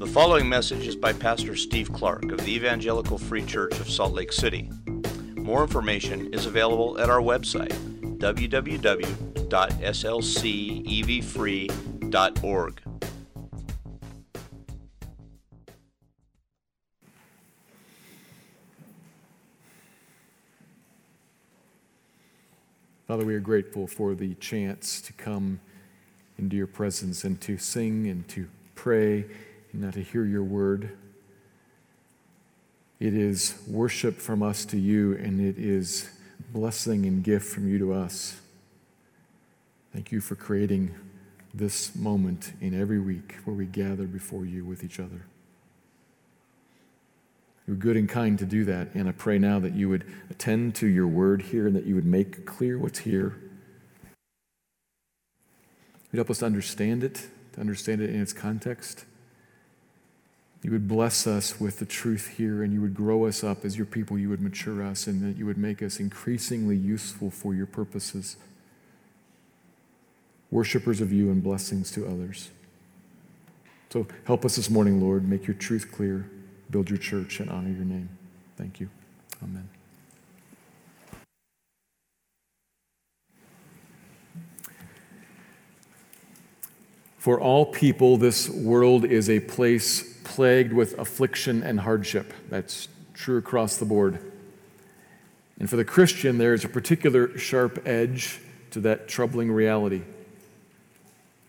The following message is by Pastor Steve Clark of the Evangelical Free Church of Salt Lake City. More information is available at our website, www.slcevfree.org. Father, we are grateful for the chance to come into your presence and to sing and to pray now to hear your word. It is worship from us to you, and it is blessing and gift from you to us. Thank you for creating this moment in every week where we gather before you with each other. You're good and kind to do that, and I pray now that you would attend to your word here and that you would make clear what's here. You'd help us to understand it, to understand it in its context. You would bless us with the truth here, and you would grow us up as your people. You would mature us, and that you would make us increasingly useful for your purposes. Worshippers of you and blessings to others. So help us this morning, Lord. Make your truth clear, build your church, and honor your name. Thank you. Amen. For all people, this world is a place plagued with affliction and hardship. That's true across the board. And for the Christian, there is a particular sharp edge to that troubling reality.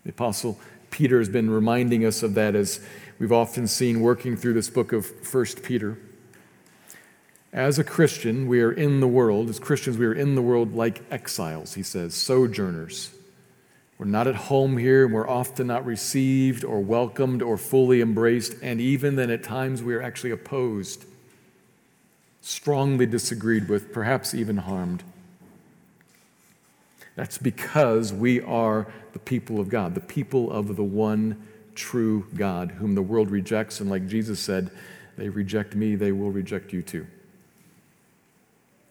The Apostle Peter has been reminding us of that as we've often seen working through this book of 1 Peter. As a Christian, we are in the world. As Christians, we are in the world like exiles, he says, sojourners. We're not at home here, and we're often not received or welcomed or fully embraced, and even then at times we are actually opposed, strongly disagreed with, perhaps even harmed. That's because we are the people of God, the people of the one true God, whom the world rejects, and like Jesus said, they reject me, they will reject you too.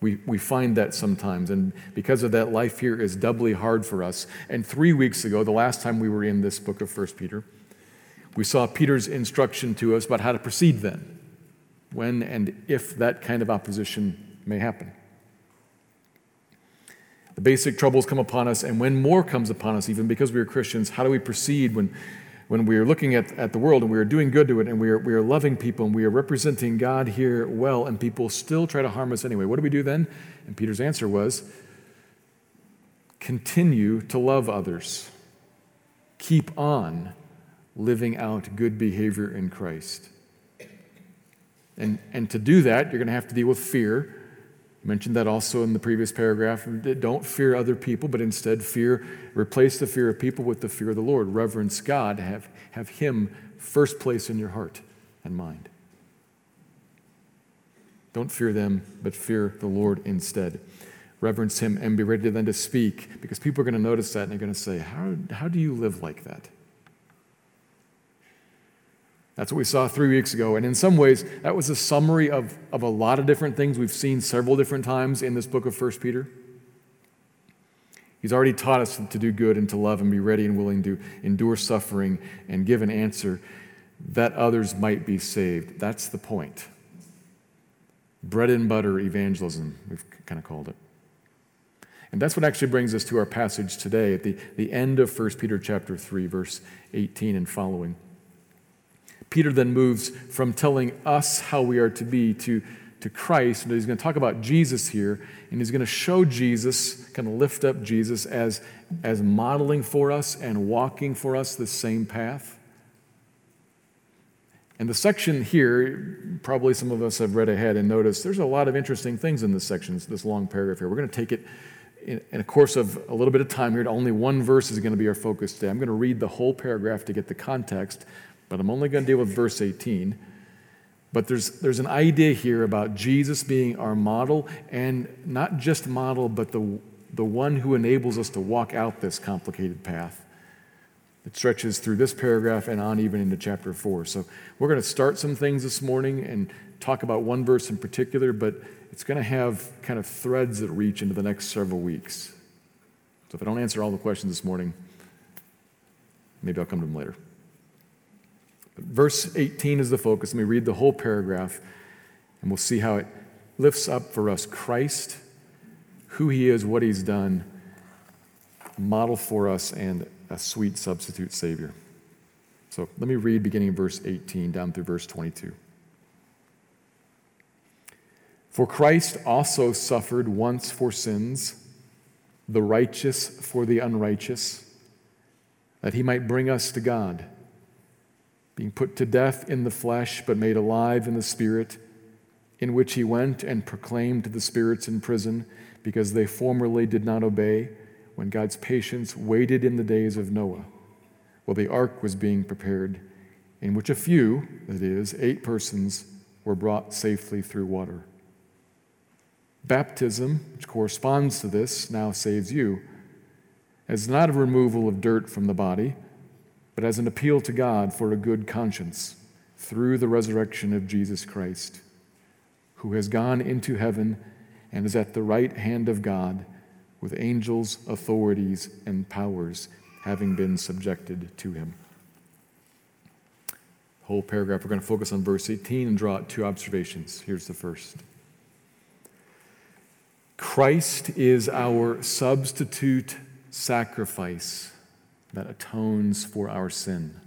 We, we find that sometimes, and because of that, life here is doubly hard for us. And three weeks ago, the last time we were in this book of 1 Peter, we saw Peter's instruction to us about how to proceed then, when and if that kind of opposition may happen. The basic troubles come upon us, and when more comes upon us, even because we are Christians, how do we proceed when when we are looking at, at the world and we are doing good to it and we are, we are loving people and we are representing God here well, and people still try to harm us anyway, what do we do then? And Peter's answer was continue to love others, keep on living out good behavior in Christ. And, and to do that, you're going to have to deal with fear mentioned that also in the previous paragraph. Don't fear other people, but instead fear, replace the fear of people with the fear of the Lord. Reverence God, have, have Him first place in your heart and mind. Don't fear them, but fear the Lord instead. Reverence Him and be ready then to speak, because people are going to notice that and they're going to say, How, how do you live like that? That's what we saw three weeks ago. And in some ways, that was a summary of, of a lot of different things we've seen several different times in this book of 1 Peter. He's already taught us to do good and to love and be ready and willing to endure suffering and give an answer that others might be saved. That's the point. Bread and butter evangelism, we've kind of called it. And that's what actually brings us to our passage today at the, the end of 1 Peter chapter 3, verse 18 and following. Peter then moves from telling us how we are to be to, to Christ. And he's going to talk about Jesus here, and he's going to show Jesus, kind of lift up Jesus as, as modeling for us and walking for us the same path. And the section here, probably some of us have read ahead and noticed there's a lot of interesting things in this section, this long paragraph here. We're going to take it in, in a course of a little bit of time here. Only one verse is going to be our focus today. I'm going to read the whole paragraph to get the context but I'm only going to deal with verse 18. But there's, there's an idea here about Jesus being our model, and not just model, but the, the one who enables us to walk out this complicated path. It stretches through this paragraph and on even into chapter 4. So we're going to start some things this morning and talk about one verse in particular, but it's going to have kind of threads that reach into the next several weeks. So if I don't answer all the questions this morning, maybe I'll come to them later. Verse 18 is the focus. Let me read the whole paragraph, and we'll see how it lifts up for us Christ, who he is, what he's done, model for us, and a sweet substitute Savior. So let me read beginning in verse 18 down through verse 22. For Christ also suffered once for sins, the righteous for the unrighteous, that he might bring us to God, being put to death in the flesh, but made alive in the Spirit, in which he went and proclaimed to the spirits in prison, because they formerly did not obey, when God's patience waited in the days of Noah, while the ark was being prepared, in which a few, that is, eight persons, were brought safely through water. Baptism, which corresponds to this, now saves you, as not a removal of dirt from the body, but as an appeal to God for a good conscience through the resurrection of Jesus Christ, who has gone into heaven and is at the right hand of God with angels, authorities, and powers having been subjected to him. Whole paragraph, we're going to focus on verse 18 and draw out two observations. Here's the first. Christ is our substitute sacrifice that atones for our sin.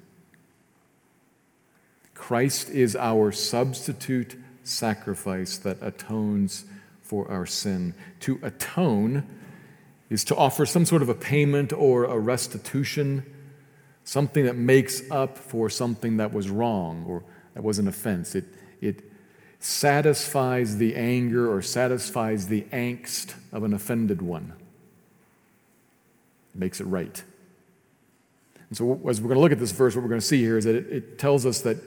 Christ is our substitute sacrifice that atones for our sin. To atone is to offer some sort of a payment or a restitution, something that makes up for something that was wrong or that was an offense. It, it satisfies the anger or satisfies the angst of an offended one. It makes it right. And so, as we're going to look at this verse, what we're going to see here is that it, it tells us that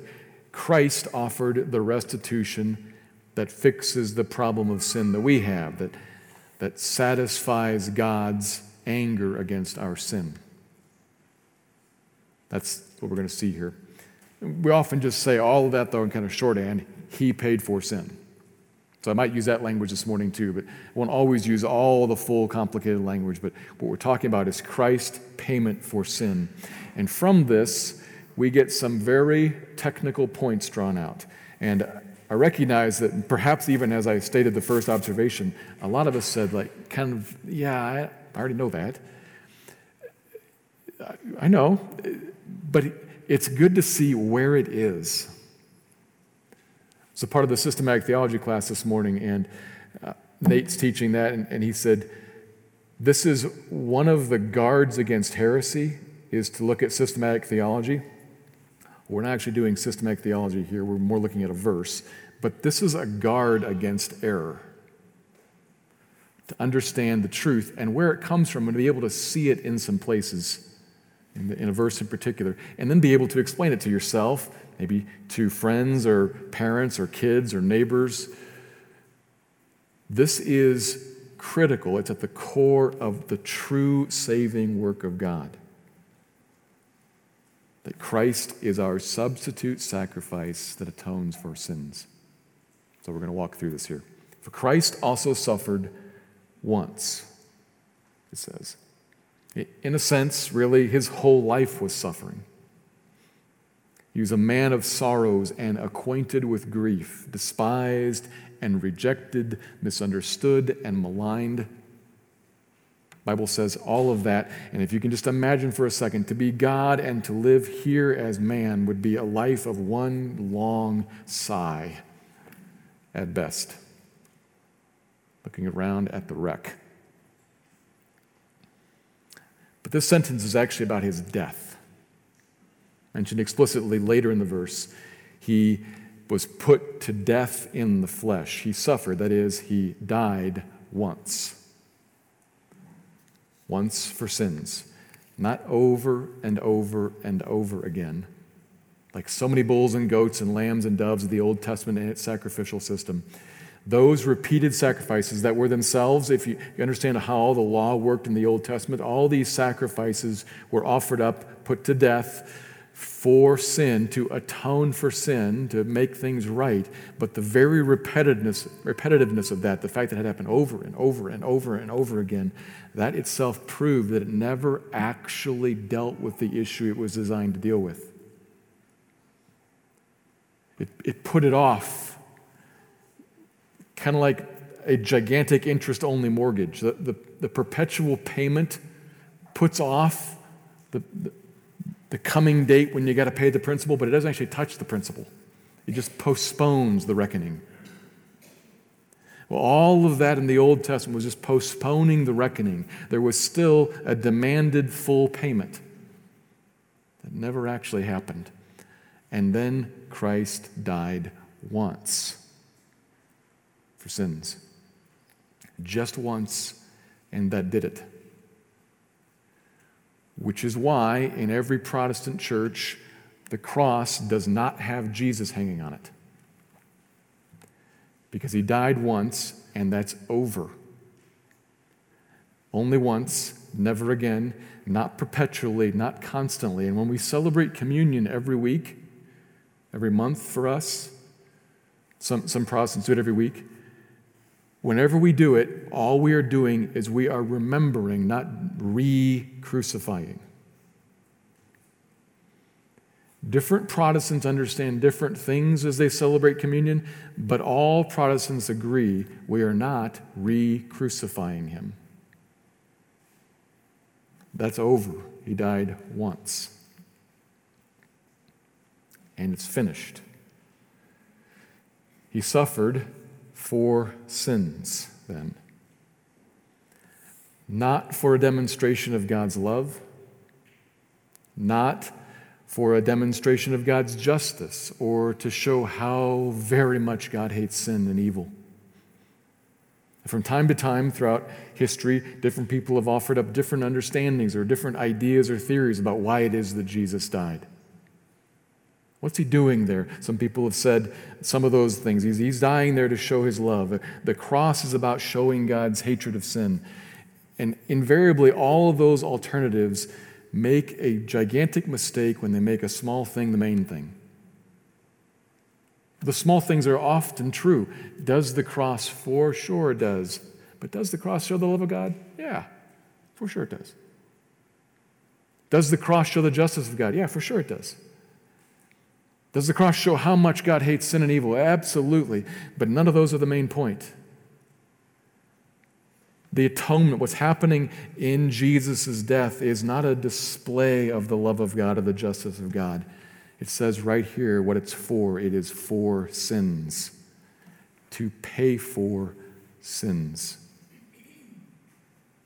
Christ offered the restitution that fixes the problem of sin that we have, that, that satisfies God's anger against our sin. That's what we're going to see here. We often just say all of that, though, in kind of shorthand he paid for sin. So I might use that language this morning too, but I won't always use all the full complicated language. But what we're talking about is Christ's payment for sin. And from this, we get some very technical points drawn out. And I recognize that perhaps even as I stated the first observation, a lot of us said, like, kind of, yeah, I already know that. I know, but it's good to see where it is was a part of the systematic theology class this morning, and uh, Nate's teaching that, and, and he said, This is one of the guards against heresy, is to look at systematic theology. We're not actually doing systematic theology here, we're more looking at a verse, but this is a guard against error. To understand the truth and where it comes from and to be able to see it in some places, in a verse in particular, and then be able to explain it to yourself maybe to friends or parents or kids or neighbors. This is critical. It's at the core of the true saving work of God. That Christ is our substitute sacrifice that atones for sins. So we're going to walk through this here. For Christ also suffered once, it says. In a sense, really, his whole life was suffering. He was a man of sorrows and acquainted with grief, despised and rejected, misunderstood and maligned. Bible says all of that, and if you can just imagine for a second, to be God and to live here as man would be a life of one long sigh at best, looking around at the wreck. But this sentence is actually about his death mentioned explicitly later in the verse. He was put to death in the flesh. He suffered, that is, he died once. Once for sins, not over and over and over again. Like so many bulls and goats and lambs and doves of the Old Testament and its sacrificial system. Those repeated sacrifices that were themselves, if you, understand how the law worked in the Old Testament, all these sacrifices were offered up, put to death for sin, to atone for sin, to make things right. But the very repetitiveness, repetitiveness of that, the fact that it happened over and over and over and over again, that itself proved that it never actually dealt with the issue it was designed to deal with. It, it put it off. Kind of like a gigantic interest only mortgage. The, the, the, perpetual payment puts off the, the, the coming date when you got to pay the principal, but it doesn't actually touch the principal. It just postpones the reckoning. Well, all of that in the Old Testament was just postponing the reckoning. There was still a demanded full payment that never actually happened. And then Christ died once for sins. Just once, and that did it. Which is why in every Protestant church, the cross does not have Jesus hanging on it because he died once and that's over. Only once, never again, not perpetually, not constantly. And when we celebrate communion every week, every month for us, some, some Protestants do it every week. Whenever we do it, all we are doing is we are remembering, not re crucifying. Different Protestants understand different things as they celebrate communion, but all Protestants agree we are not re crucifying him. That's over. He died once. And it's finished. He suffered for sins then. Not for a demonstration of God's love, not for a demonstration of God's justice or to show how very much God hates sin and evil. From time to time throughout history, different people have offered up different understandings or different ideas or theories about why it is that Jesus died. What's he doing there? Some people have said some of those things. He's, he's dying there to show his love. The cross is about showing God's hatred of sin. And invariably, all of those alternatives make a gigantic mistake when they make a small thing the main thing. The small things are often true. Does the cross? For sure it does. But does the cross show the love of God? Yeah, for sure it does. Does the cross show the justice of God? Yeah, for sure it does. Does the cross show how much God hates sin and evil? Absolutely. But none of those are the main point the atonement, what's happening in Jesus' death, is not a display of the love of God or the justice of God. It says right here what it's for it is for sins, to pay for sins.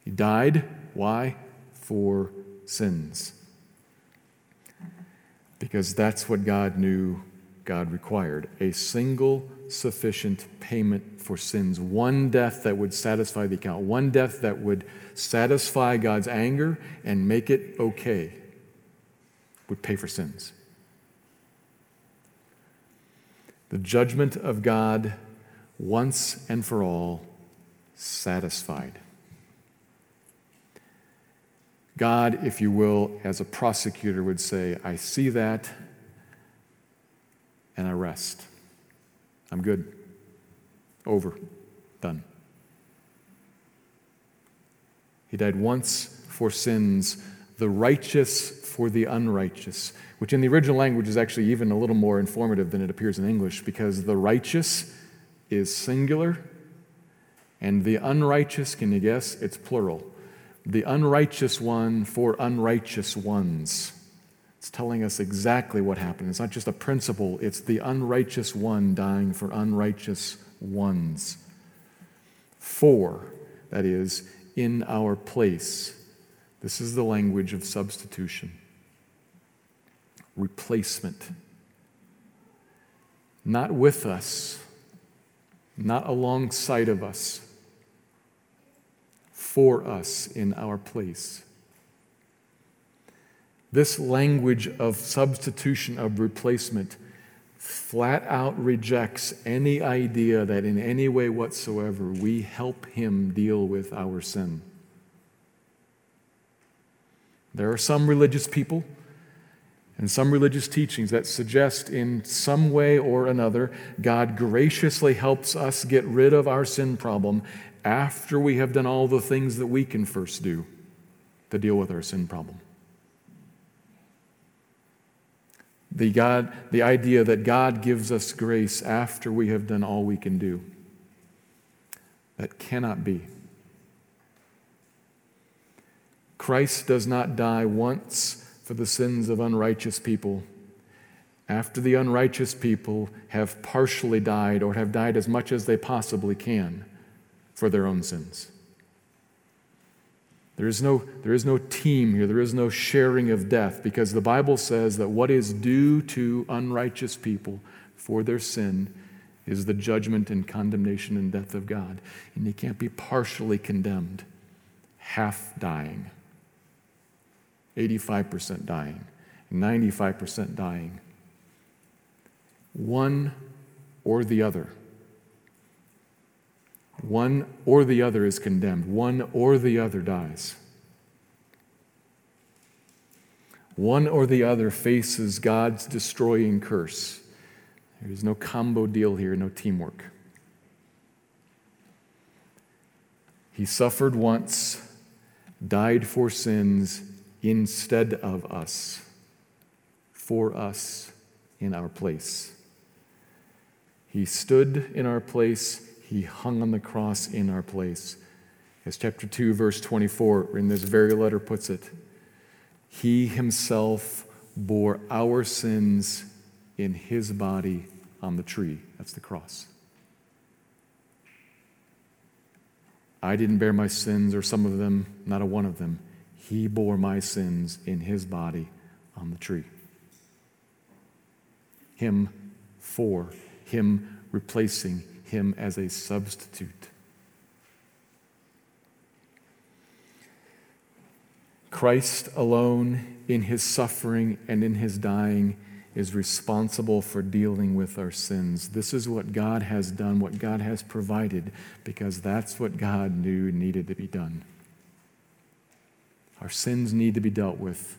He died. Why? For sins. Because that's what God knew God required a single sufficient payment for sins. One death that would satisfy the account. One death that would satisfy God's anger and make it okay. Would pay for sins. The judgment of God, once and for all, satisfied. God, if you will, as a prosecutor would say, I see that and I rest. I'm good. Over. Done. He died once for sins, the righteous for the unrighteous, which in the original language is actually even a little more informative than it appears in English because the righteous is singular and the unrighteous, can you guess? It's plural. The unrighteous one for unrighteous ones. It's telling us exactly what happened. It's not just a principle, it's the unrighteous one dying for unrighteous ones. For, that is, in our place. This is the language of substitution, replacement. Not with us, not alongside of us, for us in our place. This language of substitution, of replacement, flat out rejects any idea that in any way whatsoever we help him deal with our sin. There are some religious people and some religious teachings that suggest in some way or another God graciously helps us get rid of our sin problem after we have done all the things that we can first do to deal with our sin problem. the, God, the idea that God gives us grace after we have done all we can do. That cannot be. Christ does not die once for the sins of unrighteous people. After the unrighteous people have partially died or have died as much as they possibly can for their own sins. There is, no, there is no team here. There is no sharing of death because the Bible says that what is due to unrighteous people for their sin is the judgment and condemnation and death of God. And you can't be partially condemned, half dying, 85% dying, 95% dying. One or the other. One or the other is condemned, one or the other dies. One or the other faces God's destroying curse. There's no combo deal here, no teamwork. He suffered once, died for sins instead of us, for us in our place. He stood in our place he hung on the cross in our place. As chapter 2, verse 24 in this very letter puts it, He Himself bore our sins in His body on the tree. That's the cross. I didn't bear my sins, or some of them, not a one of them. He bore my sins in His body on the tree. Him for, Him replacing, him as a substitute. Christ alone, in his suffering and in his dying, is responsible for dealing with our sins. This is what God has done, what God has provided, because that's what God knew needed to be done. Our sins need to be dealt with,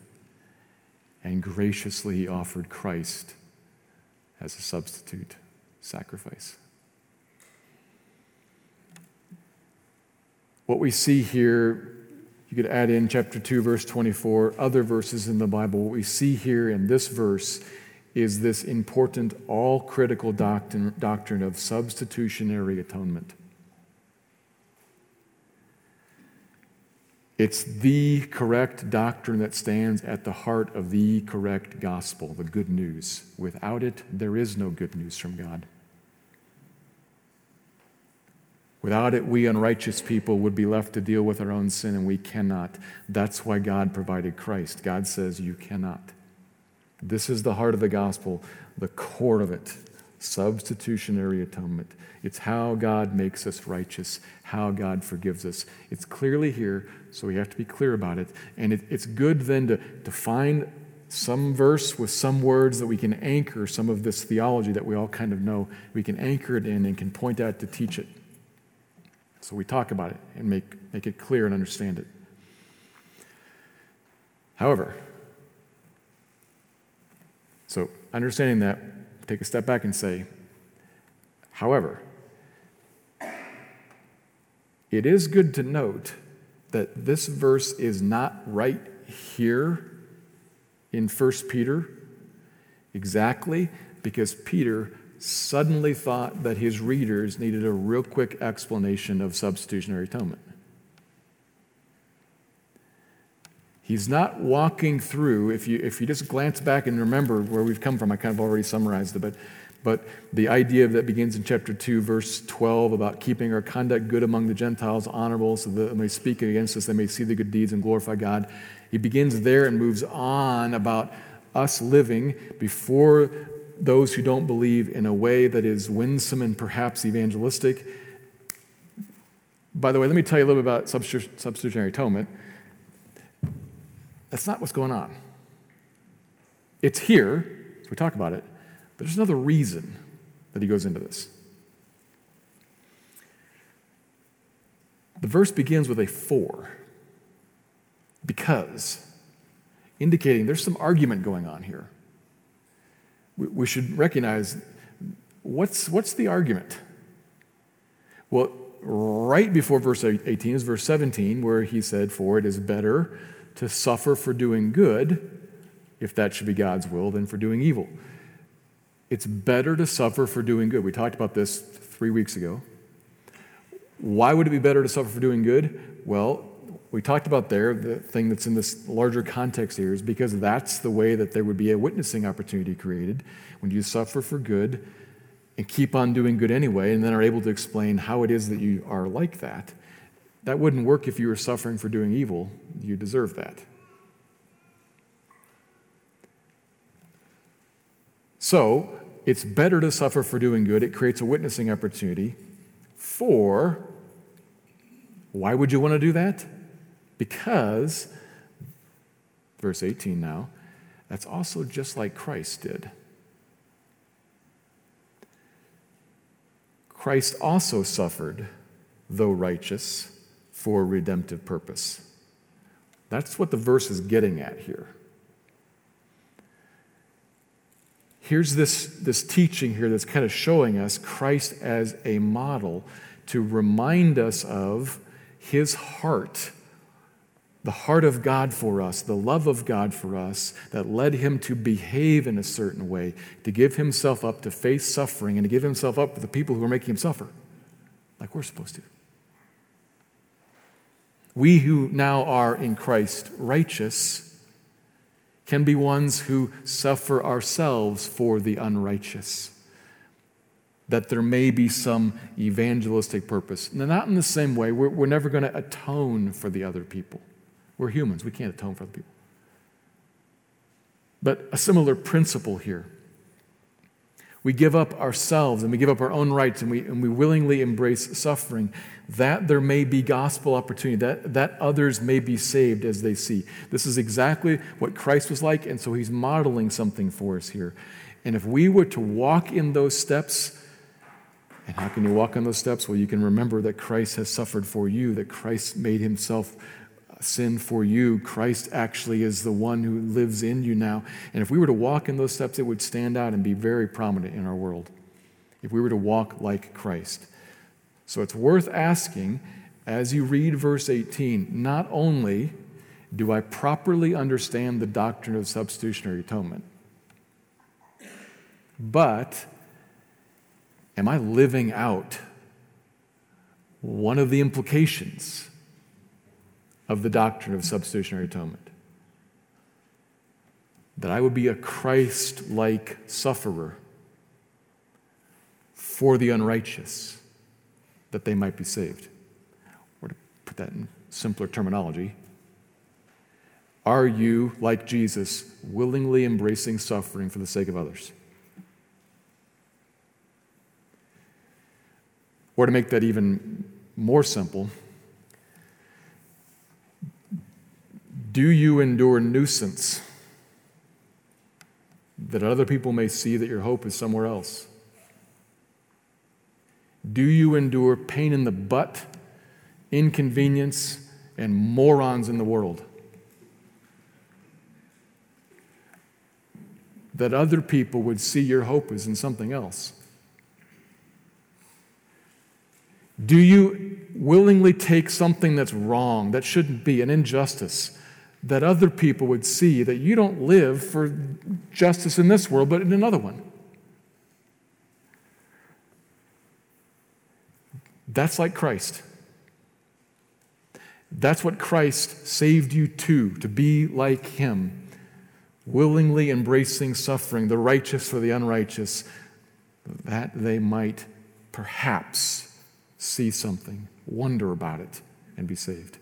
and graciously He offered Christ as a substitute sacrifice. What we see here, you could add in chapter 2, verse 24, other verses in the Bible. What we see here in this verse is this important, all critical doctrine, doctrine of substitutionary atonement. It's the correct doctrine that stands at the heart of the correct gospel, the good news. Without it, there is no good news from God. Without it, we unrighteous people would be left to deal with our own sin, and we cannot. That's why God provided Christ. God says, You cannot. This is the heart of the gospel, the core of it substitutionary atonement. It's how God makes us righteous, how God forgives us. It's clearly here, so we have to be clear about it. And it, it's good then to, to find some verse with some words that we can anchor some of this theology that we all kind of know. We can anchor it in and can point out to teach it. So we talk about it and make, make it clear and understand it. However, so understanding that, take a step back and say, however, it is good to note that this verse is not right here in 1 Peter exactly because Peter suddenly thought that his readers needed a real quick explanation of substitutionary atonement. He's not walking through, if you, if you just glance back and remember where we've come from, I kind of already summarized it, but, but the idea that begins in chapter 2, verse 12, about keeping our conduct good among the Gentiles, honorable, so that they speak against us, they may see the good deeds and glorify God. He begins there and moves on about us living before those who don't believe in a way that is winsome and perhaps evangelistic. By the way, let me tell you a little bit about substitutionary atonement. That's not what's going on. It's here, so we talk about it, but there's another reason that he goes into this. The verse begins with a for, because, indicating there's some argument going on here we should recognize what's, what's the argument? Well, right before verse 18 is verse 17, where he said, For it is better to suffer for doing good if that should be God's will, than for doing evil. It's better to suffer for doing good. We talked about this three weeks ago. Why would it be better to suffer for doing good? Well, we talked about there, the thing that's in this larger context here is because that's the way that there would be a witnessing opportunity created when you suffer for good and keep on doing good anyway, and then are able to explain how it is that you are like that. That wouldn't work if you were suffering for doing evil. You deserve that. So, it's better to suffer for doing good. It creates a witnessing opportunity for. Why would you want to do that? Because, verse 18 now, that's also just like Christ did. Christ also suffered, though righteous, for redemptive purpose. That's what the verse is getting at here. Here's this, this teaching here that's kind of showing us Christ as a model to remind us of his heart the heart of God for us, the love of God for us that led him to behave in a certain way, to give himself up to face suffering and to give himself up for the people who are making him suffer, like we're supposed to. We who now are in Christ righteous can be ones who suffer ourselves for the unrighteous. That there may be some evangelistic purpose. Now, not in the same way, we're, we're never going to atone for the other people. We're humans, we can't atone for other people. But a similar principle here. We give up ourselves and we give up our own rights and we, and we willingly embrace suffering that there may be gospel opportunity, that, that others may be saved as they see. This is exactly what Christ was like, and so he's modeling something for us here. And if we were to walk in those steps, and how can you walk on those steps? Well, you can remember that Christ has suffered for you, that Christ made himself sin for you. Christ actually is the one who lives in you now. And if we were to walk in those steps, it would stand out and be very prominent in our world. If we were to walk like Christ. So it's worth asking as you read verse 18 not only do I properly understand the doctrine of substitutionary atonement, but am I living out one of the implications of the doctrine of substitutionary atonement. That I would be a Christ like sufferer for the unrighteous, that they might be saved. Or to put that in simpler terminology, are you, like Jesus, willingly embracing suffering for the sake of others? Or to make that even more simple, Do you endure nuisance that other people may see that your hope is somewhere else? Do you endure pain in the butt, inconvenience, and morons in the world? That other people would see your hope is in something else? Do you willingly take something that's wrong, that shouldn't be, an injustice? That other people would see that you don't live for justice in this world, but in another one. That's like Christ. That's what Christ saved you to, to be like Him, willingly embracing suffering, the righteous for the unrighteous, that they might perhaps see something, wonder about it, and be saved.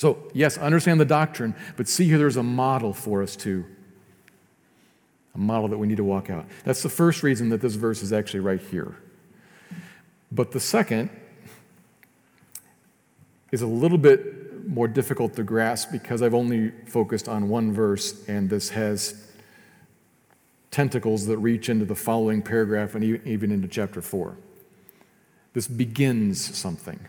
So, yes, understand the doctrine, but see here there's a model for us too. A model that we need to walk out. That's the first reason that this verse is actually right here. But the second is a little bit more difficult to grasp because I've only focused on one verse, and this has tentacles that reach into the following paragraph and even into chapter 4. This begins something.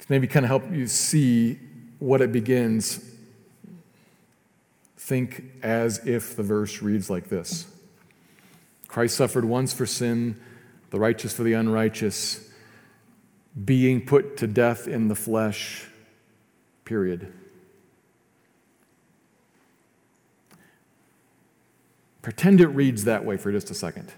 to maybe kind of help you see what it begins, think as if the verse reads like this Christ suffered once for sin, the righteous for the unrighteous, being put to death in the flesh, period. Pretend it reads that way for just a second.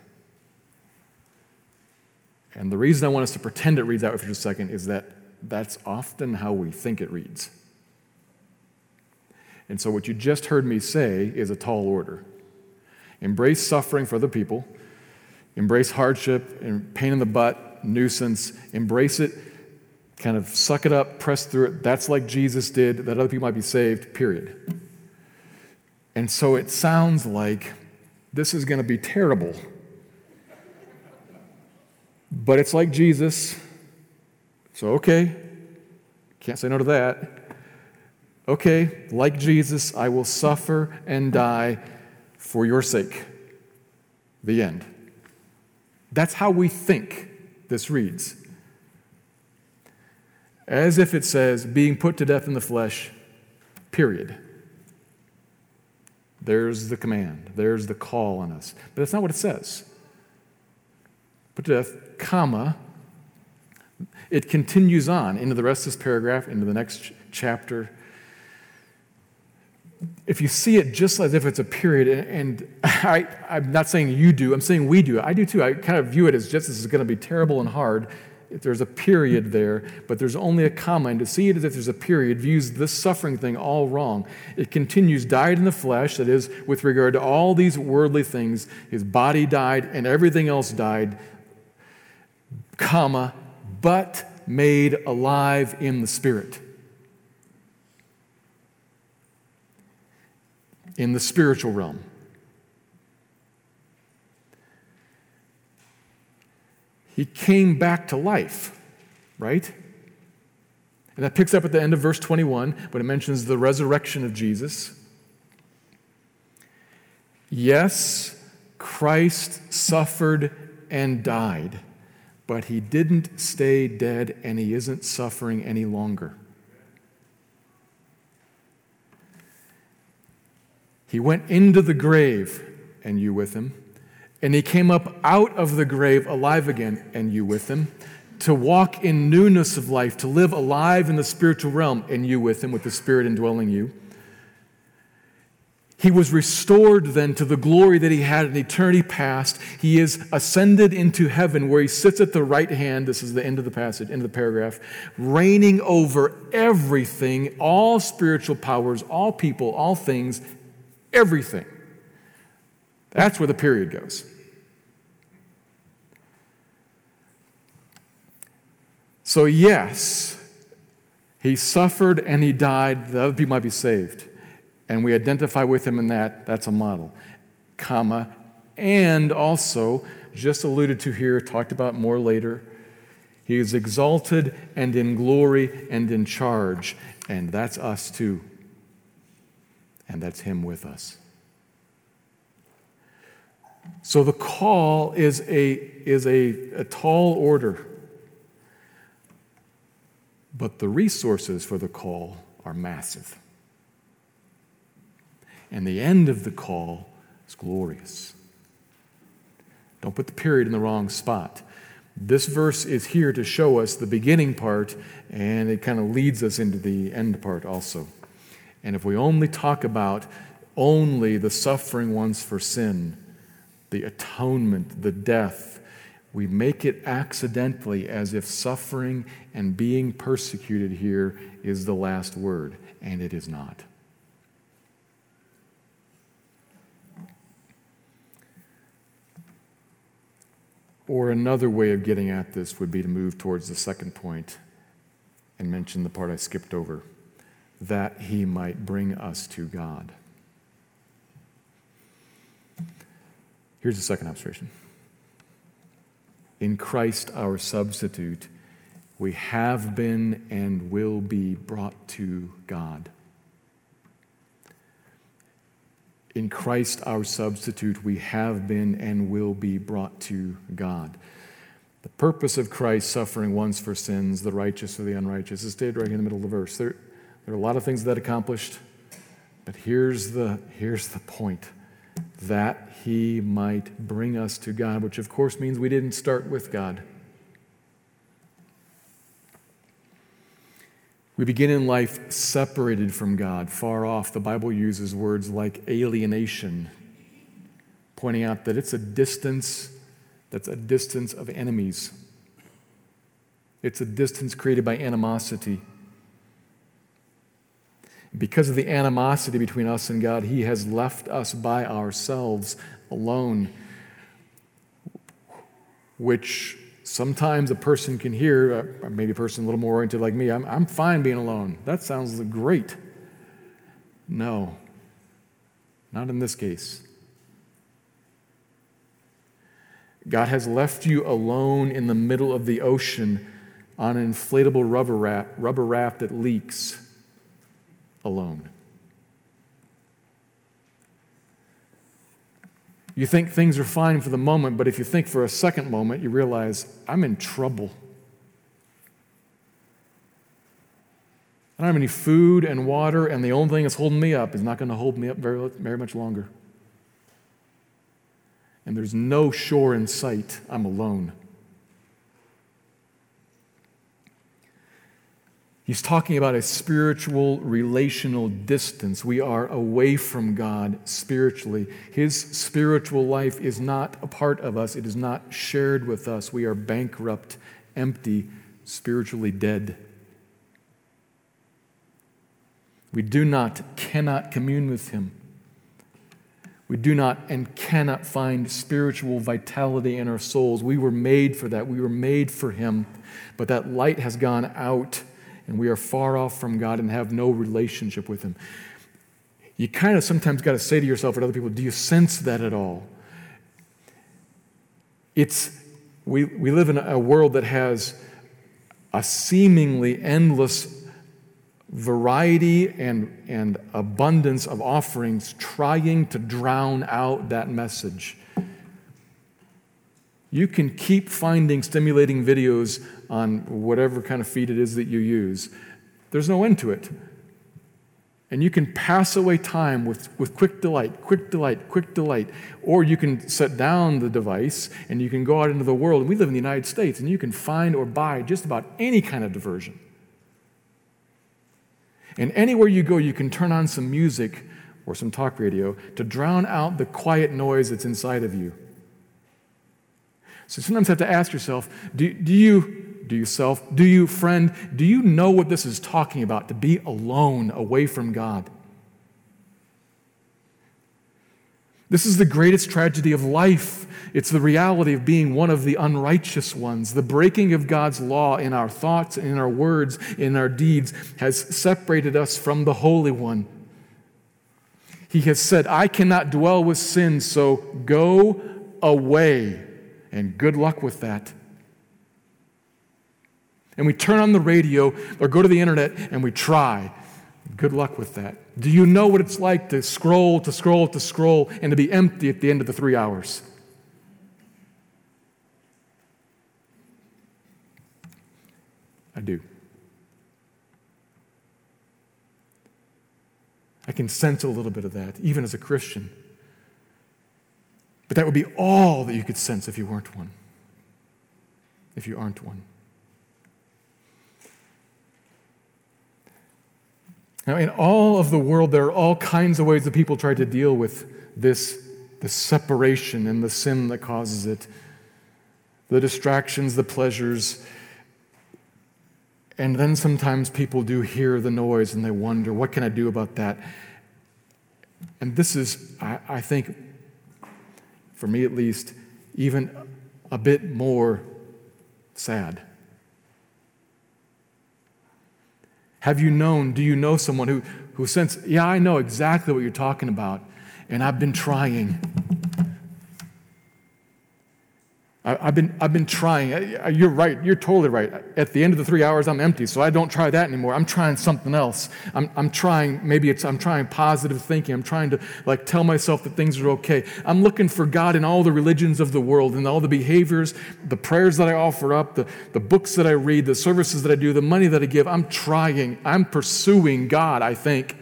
And the reason I want us to pretend it reads that way for just a second is that that's often how we think it reads. And so, what you just heard me say is a tall order. Embrace suffering for the people, embrace hardship and pain in the butt, nuisance, embrace it, kind of suck it up, press through it. That's like Jesus did, that other people might be saved, period. And so it sounds like this is going to be terrible. But it's like Jesus. So, okay, can't say no to that. Okay, like Jesus, I will suffer and die for your sake. The end. That's how we think this reads. As if it says, being put to death in the flesh, period. There's the command, there's the call on us. But that's not what it says. Put to death, comma. It continues on into the rest of this paragraph, into the next ch- chapter. If you see it just as if it's a period, and, I, I'm not saying you do, I'm saying we do. I do too. I kind of view it as just this is going to be terrible and hard if there's a period there, but there's only a comma, and to see it as if there's a period views this suffering thing all wrong. It continues, died in the flesh, that is, with regard to all these worldly things. His body died, and everything else died, comma, but made alive in the Spirit. In the spiritual realm. He came back to life, right? And that picks up at the end of verse 21 when it mentions the resurrection of Jesus. Yes, Christ suffered and died, but he didn't stay dead and he isn't suffering any longer. He went into the grave, and you with him. And he came up out of the grave alive again, and you with him, to walk in newness of life, to live alive in the spiritual realm, and you with him, with the Spirit indwelling you. He was restored then to the glory that he had in eternity past. He is ascended into heaven where he sits at the right hand. This is the end of the passage, end of the paragraph, reigning over everything, all spiritual powers, all people, all things, everything. That's where the period goes. So, yes, he suffered and he died. The other people might be saved. And we identify with him in that. That's a model. Comma. And also, just alluded to here, talked about more later, he is exalted and in glory and in charge. And that's us too. And that's him with us. So the call is a, is a, a tall order. But the resources for the call are massive. And the end of the call is glorious. Don't put the period in the wrong spot. This verse is here to show us the beginning part, and it kind of leads us into the end part also. And if we only talk about only the suffering ones for sin, the atonement, the death, we make it accidentally as if suffering and being persecuted here is the last word, and it is not. Or another way of getting at this would be to move towards the second point and mention the part I skipped over that he might bring us to God. Here's the second observation In Christ, our substitute, we have been and will be brought to God. In Christ, our substitute, we have been and will be brought to God. The purpose of Christ suffering once for sins, the righteous or the unrighteous, is stated right in the middle of the verse. There, there are a lot of things that accomplished, but here's the, here's the point that he might bring us to God, which of course means we didn't start with God. We begin in life separated from God, far off. The Bible uses words like alienation pointing out that it's a distance that's a distance of enemies. It's a distance created by animosity. Because of the animosity between us and God, He has left us by ourselves alone, which sometimes a person can hear, uh, maybe a person a little more oriented like me, I'm, I'm fine being alone. That sounds great. No, not in this case. God has left you alone in the middle of the ocean on an inflatable rubber raft, rubber raft that leaks alone. You think things are fine for the moment, but if you think for a second moment, you realize, I'm in trouble. I don't have any food and water, and the only thing that's holding me up is not going to hold me up very, very much longer. And there's no shore in sight. I'm alone. He's talking about a spiritual, relational distance. We are away from God spiritually. His spiritual life is not a part of us, it is not shared with us. We are bankrupt, empty, spiritually dead. We do not, cannot commune with Him. We do not and cannot find spiritual vitality in our souls. We were made for that. We were made for Him. But that light has gone out and we are far off from God and have no relationship with Him. You kind of sometimes got to say to yourself or other people, do you sense that at all? It's, we, we live in a world that has a seemingly endless variety and, and abundance of offerings trying to drown out that message. You can keep finding stimulating videos on whatever kind of feed it is that you use. There's no end to it. And you can pass away time with, with quick delight, quick delight, quick delight. Or you can set down the device and you can go out into the world. And we live in the United States and you can find or buy just about any kind of diversion. And anywhere you go, you can turn on some music or some talk radio to drown out the quiet noise that's inside of you. So sometimes you have to ask yourself do, do you, do you self, do you friend, do you know what this is talking about to be alone away from God? This is the greatest tragedy of life. It's the reality of being one of the unrighteous ones. The breaking of God's law in our thoughts, in our words, in our deeds has separated us from the Holy One. He has said, I cannot dwell with sin, so go away. And good luck with that. And we turn on the radio or go to the internet and we try. Good luck with that. Do you know what it's like to scroll, to scroll, to scroll, and to be empty at the end of the three hours? I do. I can sense a little bit of that, even as a Christian. But that would be all that you could sense if you weren't one. If you aren't one. Now, in all of the world, there are all kinds of ways that people try to deal with this, this separation and the sin that causes it the distractions, the pleasures. And then sometimes people do hear the noise and they wonder, what can I do about that? And this is, I, I think, for me at least, even a bit more sad. Have you known, do you know someone who, who says, Yeah, I know exactly what you're talking about, and I've been trying. I, have been, I've been trying. You're right. You're totally right. At the end of the three hours, I'm empty, so I don't try that anymore. I'm trying something else. I'm, I'm trying, maybe it's, I'm trying positive thinking. I'm trying to like tell myself that things are okay. I'm looking for God in all the religions of the world and all the behaviors, the prayers that I offer up, the, the books that I read, the services that I do, the money that I give. I'm trying. I'm pursuing God, I think.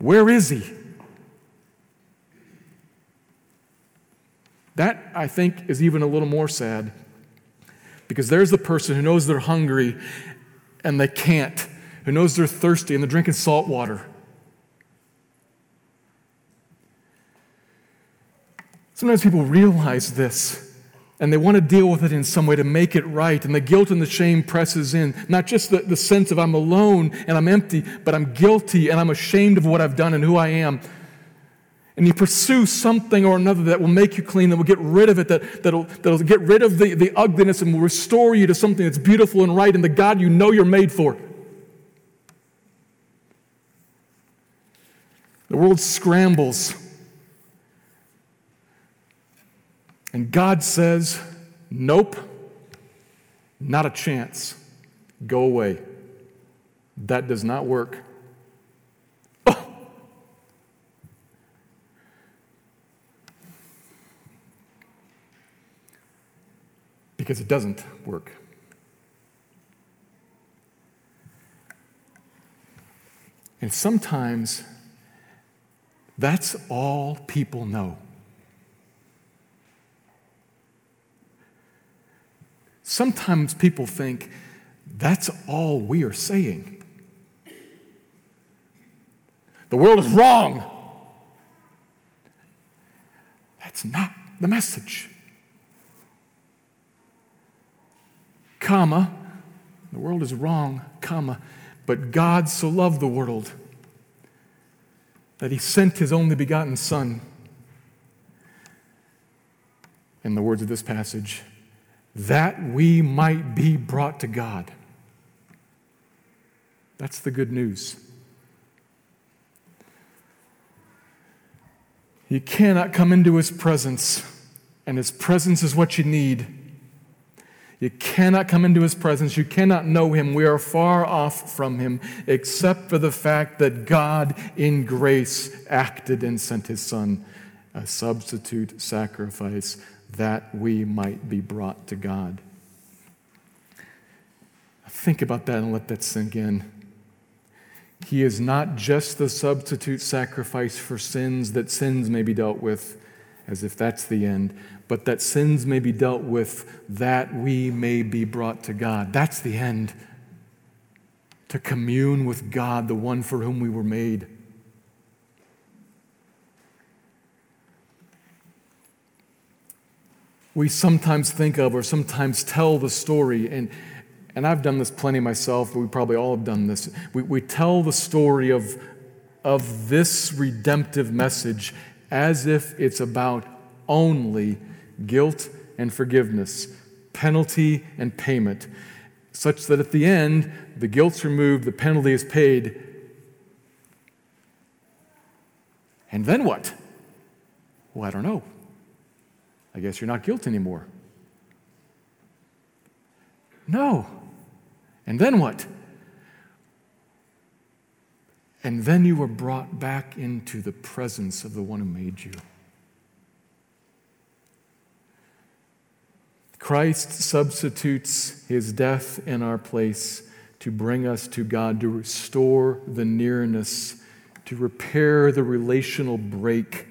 Where is He? That, I think, is even a little more sad because there's the person who knows they're hungry and they can't, who knows they're thirsty and they're drinking salt water. Sometimes people realize this and they want to deal with it in some way to make it right. And the guilt and the shame presses in. Not just the, the sense of I'm alone and I'm empty, but I'm guilty and I'm ashamed of what I've done and who I am. And you pursue something or another that will make you clean, that will get rid of it, that, that'll, that'll get rid of the, the ugliness and will restore you to something that's beautiful and right and the God you know you're made for. The world scrambles. And God says, Nope, not a chance. Go away. That does not work. Because it doesn't work. And sometimes that's all people know. Sometimes people think that's all we are saying. The world is wrong. That's not the message. Comma, the world is wrong, comma, but God so loved the world that he sent his only begotten Son. In the words of this passage, that we might be brought to God. That's the good news. You cannot come into his presence, and his presence is what you need. You cannot come into his presence. You cannot know him. We are far off from him, except for the fact that God, in grace, acted and sent his son, a substitute sacrifice that we might be brought to God. Think about that and let that sink in. He is not just the substitute sacrifice for sins, that sins may be dealt with, as if that's the end, but that sins may be dealt with, that we may be brought to God. That's the end. To commune with God, the one for whom we were made. we sometimes think of or sometimes tell the story, and, and I've done this plenty myself, but we probably all have done this. We, we tell the story of, of this redemptive message as if it's about only guilt and forgiveness, penalty and payment, such that at the end, the guilt's removed, the penalty is paid. And then what? Well, I don't know. I guess you're not guilty anymore. No. And then what? And then you were brought back into the presence of the one who made you. Christ substitutes his death in our place to bring us to God, to restore the nearness, to repair the relational break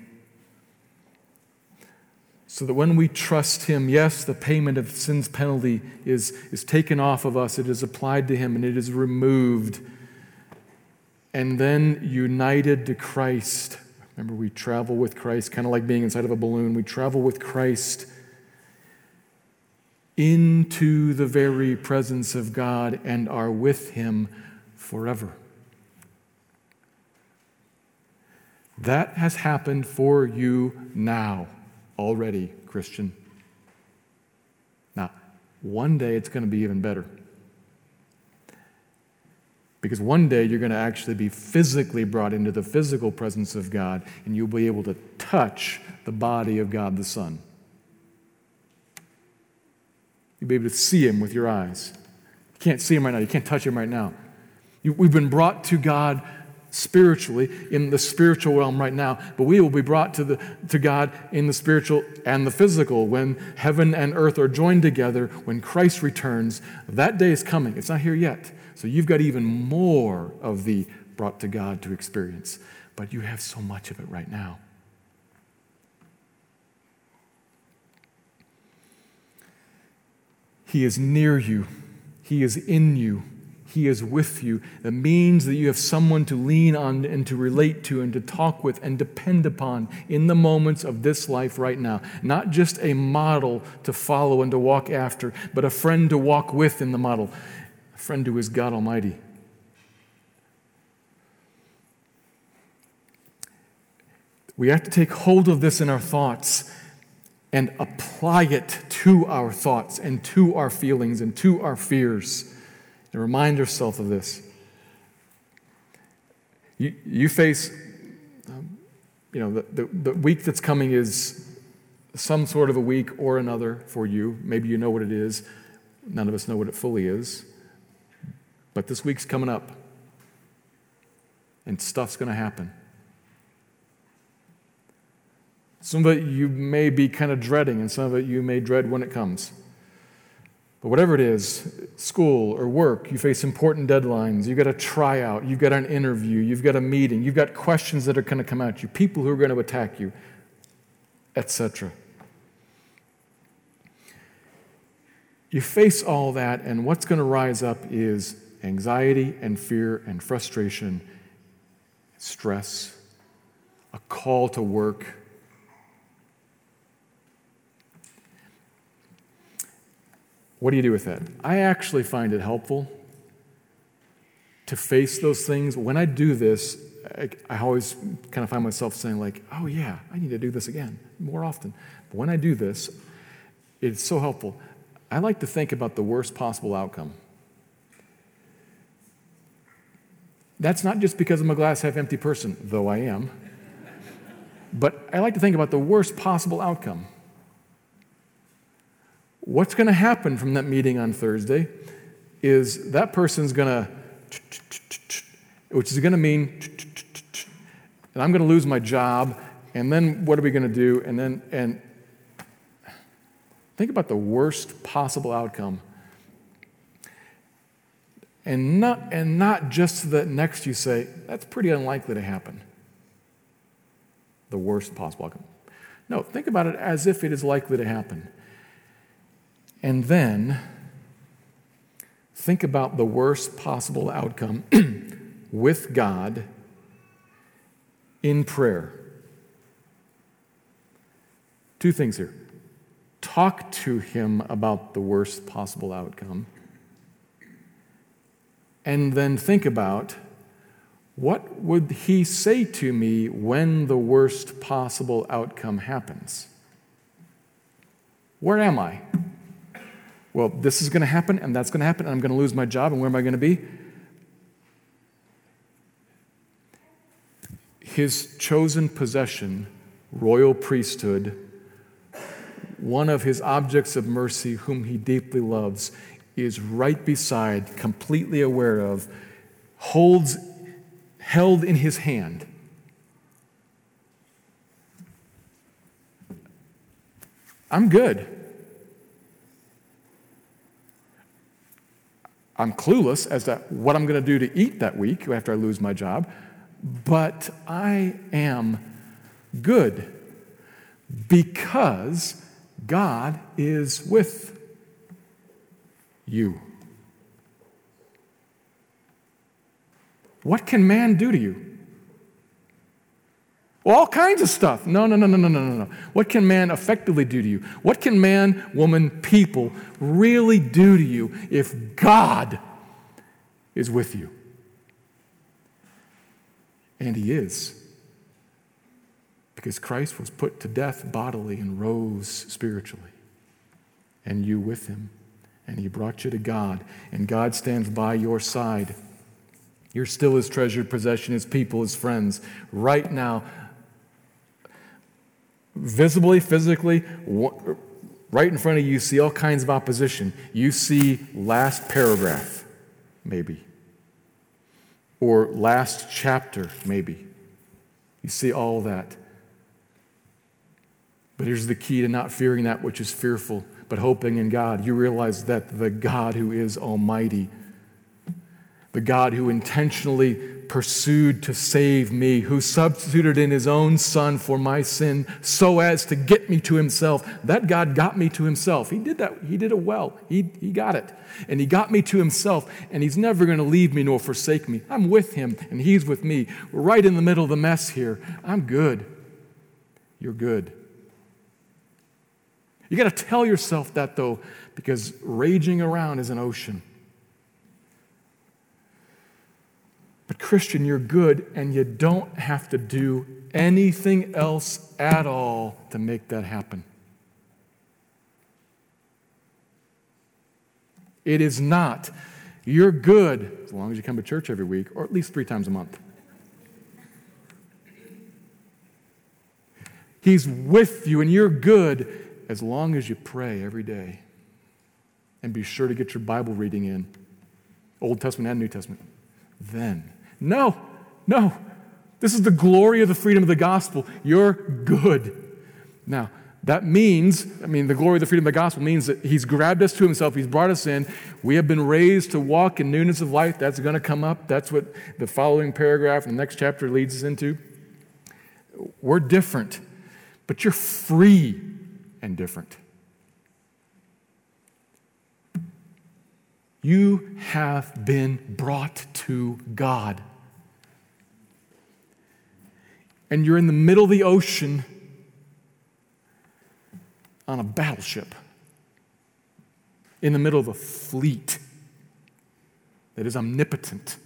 so that when we trust Him, yes, the payment of sin's penalty is, is taken off of us, it is applied to Him, and it is removed. And then united to Christ. Remember, we travel with Christ, kind of like being inside of a balloon. We travel with Christ into the very presence of God and are with Him forever. That has happened for you now already, Christian. Now, one day it's going to be even better. Because one day you're going to actually be physically brought into the physical presence of God and you'll be able to touch the body of God the Son. You'll be able to see Him with your eyes. You can't see Him right now, you can't touch Him right now. You, we've been brought to God spiritually in the spiritual realm right now, but we will be brought to, the, to God in the spiritual and the physical when heaven and earth are joined together, when Christ returns. That day is coming. It's not here yet. So you've got even more of the brought to God to experience, but you have so much of it right now. He is near you, He is in you. He is with you. That means that you have someone to lean on and to relate to and to talk with and depend upon in the moments of this life right now. Not just a model to follow and to walk after, but a friend to walk with in the model. Friend who is God Almighty. We have to take hold of this in our thoughts and apply it to our thoughts and to our feelings and to our fears and remind yourself of this. You, you face, um, you know, the, the, the week that's coming is some sort of a week or another for you. Maybe you know what it is. None of us know what it fully is. But this week's coming up, and stuff's going to happen. Some of it you may be kind of dreading, and some of it you may dread when it comes. But whatever it is, school or work, you face important deadlines, you've got a tryout, you've got an interview, you've got a meeting, you've got questions that are going to come at you, people who are going to attack you, etc. You face all that, and what's going to rise up is anxiety and fear and frustration, stress, a call to work What do you do with that? I actually find it helpful to face those things. When I do this, I, I, always kind of find myself saying, like, oh, yeah, I need to do this again more often. But when I do this, it's so helpful. I like to think about the worst possible outcome. That's not just because I'm a glass half empty person, though I am. but I like to think about the worst possible outcome. What's going to happen from that meeting on Thursday is that person's going to, which is going to mean, and I'm going to lose my job, and then what are we going to do? And then, and think about the worst possible outcome. And not, and not just that next you say, that's pretty unlikely to happen. The worst possible outcome. No, think about it as if it is likely to happen. And then think about the worst possible outcome with God in prayer. Two things here talk to Him about the worst possible outcome, and then think about what would He say to me when the worst possible outcome happens? Where am I? well, this is going to happen and that's going to happen and I'm going to lose my job and where am I going to be? His chosen possession, royal priesthood, one of his objects of mercy, whom he deeply loves, is right beside, completely aware of, holds, held in his hand. I'm good. I'm clueless as to what I'm going to do to eat that week after I lose my job, but I am good because God is with you. What can man do to you? Well, all kinds of stuff. No, no, no, no, no, no, no, no. What can man effectively do to you? What can man, woman, people really do to you if God is with you? And He is. Because Christ was put to death bodily and rose spiritually. And you with Him. And He brought you to God. And God stands by your side. You're still His treasured possession, His people, His friends. Right now, visibly, physically, right in front of you, you see all kinds of opposition. You see last paragraph, maybe, or last chapter, maybe. You see all that. But here's the key to not fearing that which is fearful, but hoping in God. You realize that the God who is almighty, the God who intentionally pursued to save me, who substituted in his own son for my sin so as to get me to himself. That God got me to himself. He did that. He did it well. He, he got it. And he got me to himself, and he's never going to leave me nor forsake me. I'm with him, and he's with me. We're right in the middle of the mess here. I'm good. You're good. You got to tell yourself that, though, because raging around is an ocean. But, Christian, you're good, and you don't have to do anything else at all to make that happen. It is not. You're good as long as you come to church every week, or at least three times a month. He's with you, and you're good as long as you pray every day. And be sure to get your Bible reading in, Old Testament and New Testament. Then no, no. This is the glory of the freedom of the gospel. You're good. Now, that means, I mean, the glory of the freedom of the gospel means that He's grabbed us to Himself, He's brought us in. We have been raised to walk in newness of life. That's going to come up. That's what the following paragraph in the next chapter leads us into. We're different, but you're free and different. You have been brought to God and you're in the middle of the ocean on a battleship, in the middle of a fleet that is omnipotent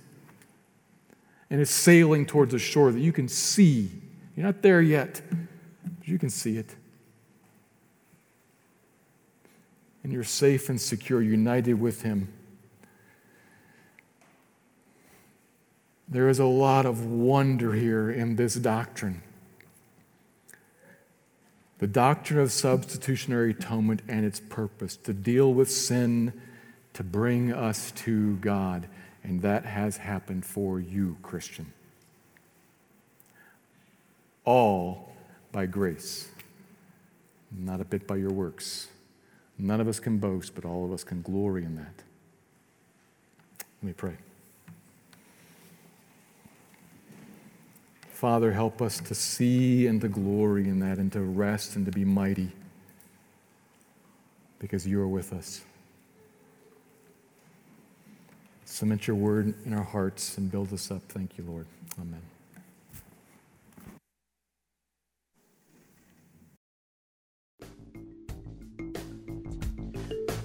and is sailing towards a shore that you can see. You're not there yet, but you can see it. And you're safe and secure, united with Him. There is a lot of wonder here in this doctrine. The doctrine of substitutionary atonement and its purpose to deal with sin, to bring us to God. And that has happened for you, Christian. All by grace, not a bit by your works. None of us can boast, but all of us can glory in that. Let me pray. Father, help us to see and to glory in that and to rest and to be mighty because you are with us. Cement your word in our hearts and build us up. Thank you, Lord. Amen.